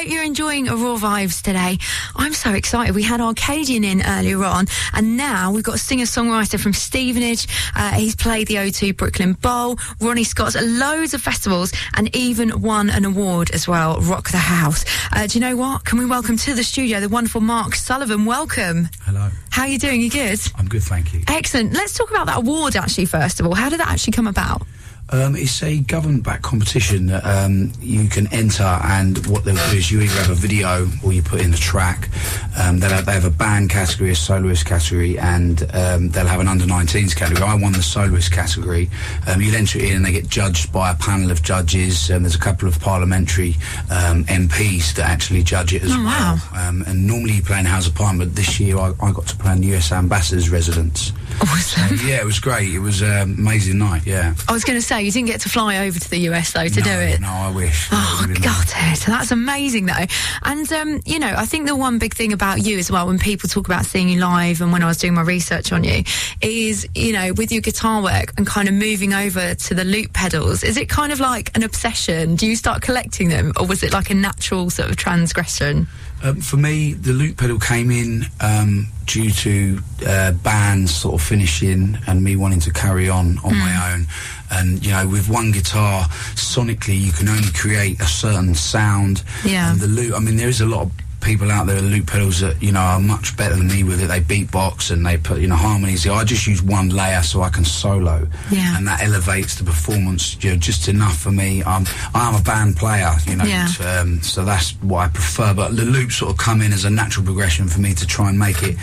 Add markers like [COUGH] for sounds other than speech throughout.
Hope you're enjoying Raw Vibes today. I'm so excited. We had Arcadian in earlier on, and now we've got a singer-songwriter from Stevenage. Uh, he's played the O2 Brooklyn Bowl. Ronnie Scott's at loads of festivals, and even won an award as well. Rock the House. Uh, do you know what? Can we welcome to the studio the wonderful Mark Sullivan? Welcome. Hello. How are you doing? You good? I'm good, thank you. Excellent. Let's talk about that award actually first of all. How did that actually come about? Um, it's a government-backed competition that um, you can enter, and what they'll do is you either have a video or you put in a track. Um, they'll have, they have a band category, a soloist category, and um, they'll have an under-19s category. I won the soloist category. Um, you'll enter it in, and they get judged by a panel of judges. And there's a couple of parliamentary um, MPs that actually judge it as Oh, wow. well. Um, and normally you play in House of Parliament, but this year I, I got to play in the US Ambassador's residence. Awesome. yeah, it was great. It was an amazing night. Yeah. I was going to say you didn't get to fly over to the US though to no, do it. No, I wish. Oh, got It God, Ed, that's amazing though. And, um, you know, I think the one big thing about you as well, when people talk about seeing you live and when I was doing my research on you, is, you know, with your guitar work and kind of moving over to the loop pedals, is it kind of like an obsession? Do you start collecting them or was it like a natural sort of transgression? Um, for me, the loop pedal came in um, due to uh, bands sort of finishing and me wanting to carry on on my own. And you know, with one guitar, sonically, you can only create a certain sound. Yeah. And the loop, I mean, there is a lot of people out there loop pedals that you know are much better than me with it. They beatbox and they put you know harmonies. I just use one layer so I can solo. Yeah. And that elevates the performance you know, just enough for me. I'm I'm a band player, you know. Yeah. Um, so that's what I prefer. But the loops sort of come in as a natural progression for me to try and make it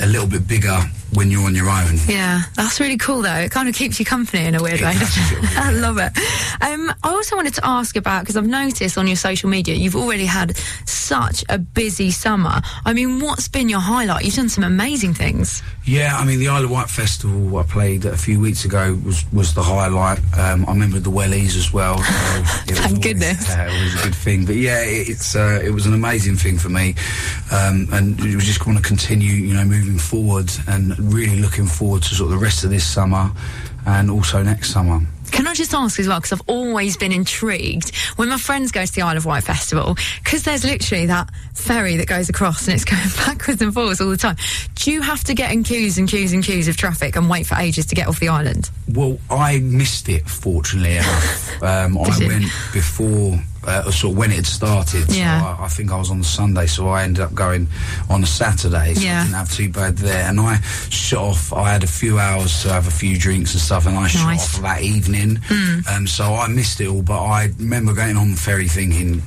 a little bit bigger when you're on your own. Yeah, that's really cool though. It kind of keeps you company in a weird It way. does, doesn't it? [LAUGHS] I love it. Um, I also wanted to ask about because I've noticed on your social media you've already had such a busy summer. I mean, what's been your highlight? You've done some amazing things. Yeah, I mean the Isle of Wight festival I played a few weeks ago was was the highlight. Um, I remember the Wellies as well. So it was [LAUGHS] Thank always- goodness. uh, it was a good thing. But yeah, it, it's uh, it was an amazing thing for me, um, and we just want to continue, you know, moving forward and really looking forward to sort of the rest of this summer and also next summer. Can I just ask as well, because I've always been intrigued when my friends go to the Isle of Wight Festival, because there's literally that ferry that goes across and it's [LAUGHS] going backwards and forwards all the time. Do you have to get in queues and queues and queues of traffic and wait for ages to get off the island? Well, I missed it, fortunately enough. [LAUGHS] Um, I you? went before, uh, sort of when it had started. Yeah. So I, I think I was on the Sunday, so I ended up going on a Saturday. So Yeah. I didn't have too bad there. And I shot off, I had a few hours to have a few drinks and stuff, and I shot Nice. off that evening. Um, so I missed it all, but I remember going on the ferry thinking,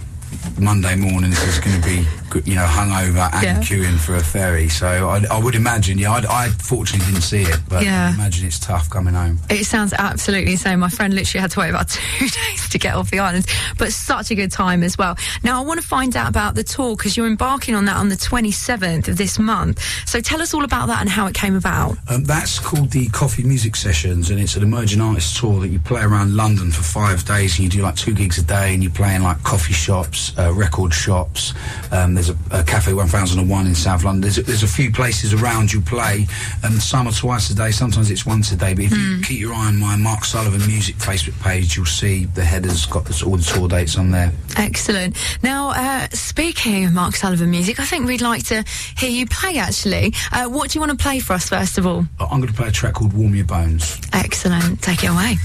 Monday morning this is going to be, you know, hungover and Yeah. queuing for a ferry. So I, I would imagine, yeah, I, I fortunately didn't see it, but Yeah. I imagine it's tough coming home. It sounds absolutely insane. My friend literally had to wait about [LAUGHS] two days to get off the island, but such a good time as well. Now, I want to find out about the tour because you're embarking on that on the 27th of this month. So tell us all about that and how it came about. Um, that's called the Coffee Music Sessions, and it's an emerging artist tour that you play around London for five days, and you do like two gigs a day, and you play in like coffee shops, uh, record shops. Um, there's a, a Cafe 1001 in South London. There's a, there's a few places around you play, and some are twice a day, sometimes it's once a day. But if you keep your eye on my Mark Sullivan Music Facebook page, you'll see the headers got the, all the tour dates on there. Excellent. Now, uh, speaking of Mark Sullivan music, I think we'd like to hear you play actually. Uh, what do you want to play for us first of all? I'm going to play a track called Warm Your Bones. Excellent. Take it away.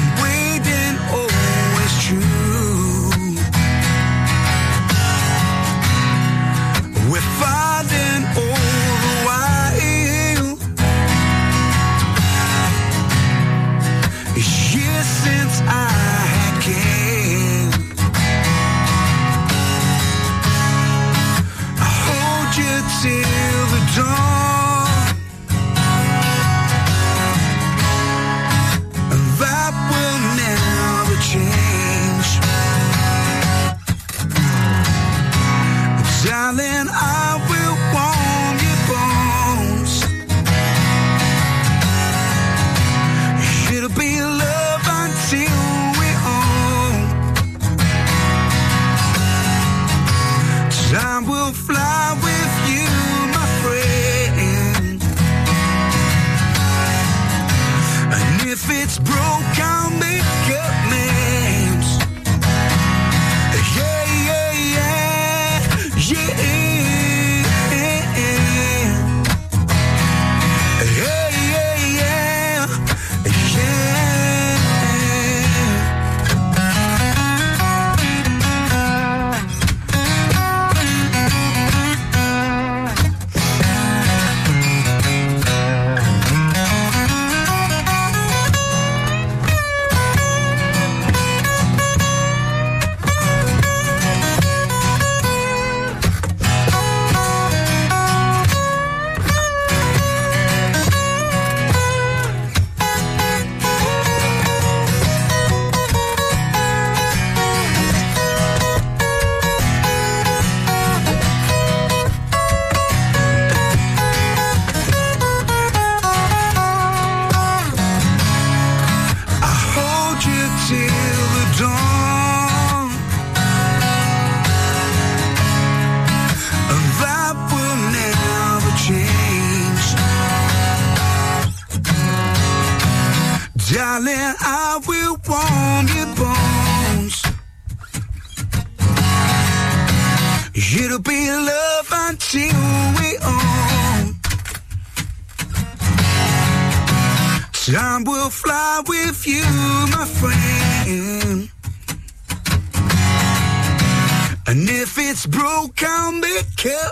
I'm waiting, oh, always true. We're fighting all oh, the while. It's years since I had. I hold you till the dawn. It'll be love until we own. Time will fly with you, my friend. And if it's broke, I'll make. Yeah,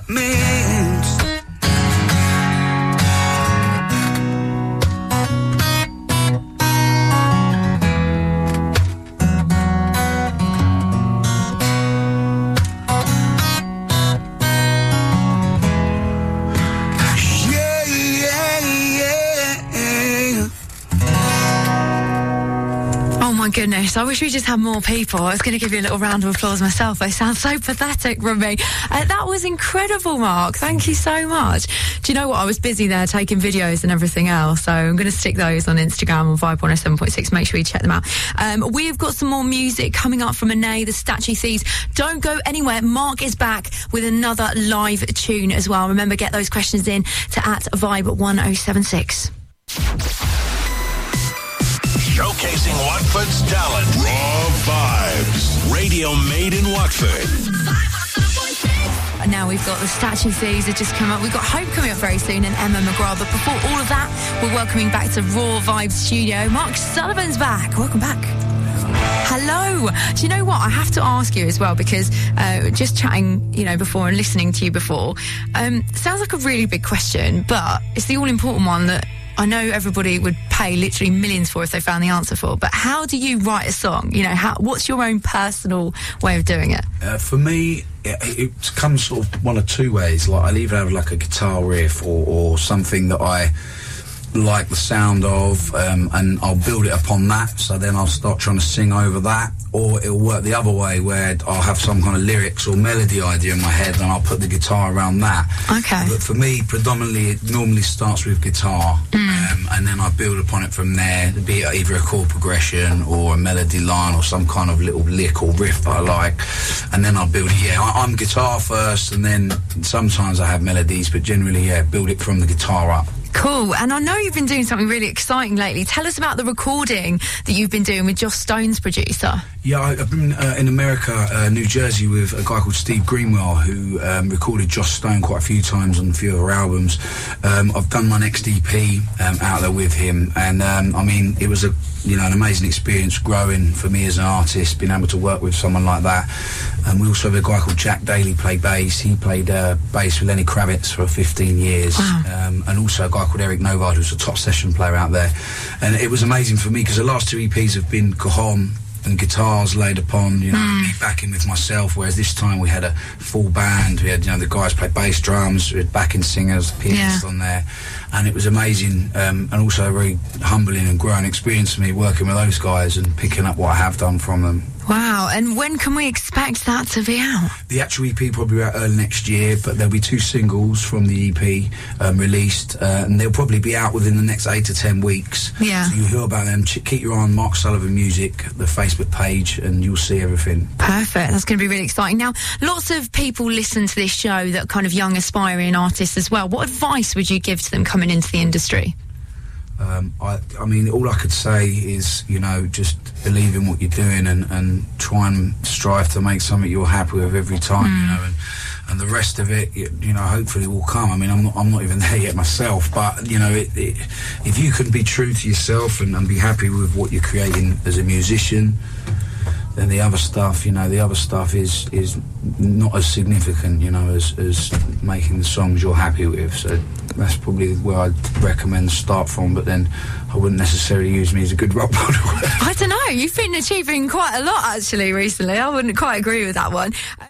goodness, I wish we just had more people. I was going to give you a little round of applause myself. I sound so pathetic me. Uh, that was incredible, Mark. Thank you so much. Do you know what? I was busy there taking videos and everything else. So I'm going to stick those on Instagram on Vibe 107.6. Make sure you check them out. Um, we've got some more music coming up from Ane, the Statue Thieves. Don't go anywhere. Mark is back with another live tune as well. Remember, get those questions in to at Vibe 1076. Showcasing Watford's talent. Raw Vibes. Radio made in Watford. And now we've got the Statue Thieves that just come up. We've got Hope coming up very soon and Emma McGrath. But before all of that, we're welcoming back to Raw Vibes Studio. Mark Sullivan's back. Welcome back. Hello. Do you know what? I have to ask you as well because uh, just chatting, you know, before and listening to you before, um, sounds like a really big question, but it's the all important one that I know everybody would pay literally millions for if they found the answer for. But how do you write a song? You know, how, what's your own personal way of doing it? Uh, for me, it, it comes sort of one of two ways. Like I'll either have like a guitar riff or, or something that I like the sound of, um, and I'll build it upon that. So then I'll start trying to sing over that, or it'll work the other way where I'll have some kind of lyrics or melody idea in my head, and I'll put the guitar around that. Okay. But for me, predominantly, it normally starts with guitar, um, and then I build upon it from there. Be it either a chord progression or a melody line or some kind of little lick or riff that I like, and then I'll build it. Yeah, I, I'm guitar first, and then sometimes I have melodies, but generally, yeah, build it from the guitar up. Cool. And I know you've been doing something really exciting lately. Tell us about the recording that you've been doing with Joss Stone's producer. Yeah, I- I've been uh, in America, uh, New Jersey, with a guy called Steve Greenwell, who um, recorded Joss Stone quite a few times on a few of her albums. Um, I've done my next EP um, out there with him, and um, I mean, it was a you know an amazing experience growing for me as an artist, being able to work with someone like that. And we also have a guy called Jack Daley play bass. He played uh, bass with Lenny Kravitz for 15 years, um, and also a guy called Eric Novard, who's a top session player out there. And it was amazing for me because the last two EPs have been cajon and guitars laid upon, you know, me backing with myself. Whereas this time we had a full band. We had, you know, the guys played bass drums, we had backing singers, pianists Yeah. on there, and it was amazing. Um, and also a very humbling and growing experience for me working with those guys and picking up what I have done from them. Wow. And when can we expect that to be out? The actual EP probably out early next year, but there'll be two singles from the EP um, released, uh, and they'll probably be out within the next eight to ten weeks. Yeah. So you'll hear about them. Keep your eye on Mark Sullivan Music, the Facebook page, and you'll see everything. Perfect. That's going to be really exciting. Now, lots of people listen to this show that kind of young aspiring artists as well. What advice would you give to them coming into the industry? Um, I, I mean, all I could say is, you know, just believe in what you're doing and, and try and strive to make something you're happy with every time, you know, and, and the rest of it, you, you know, hopefully will come. I mean, I'm not, I'm not even [LAUGHS] there yet myself, but, you know, it, it, if you can be true to yourself and, and be happy with what you're creating as a musician, then the other stuff, you know, the other stuff is is not as significant, you know, as, as making the songs you're happy with. So that's probably where I'd recommend start from. But then I wouldn't necessarily use me as a good rock model. [LAUGHS] I don't know. You've been achieving quite a lot actually recently. I wouldn't quite agree with that one.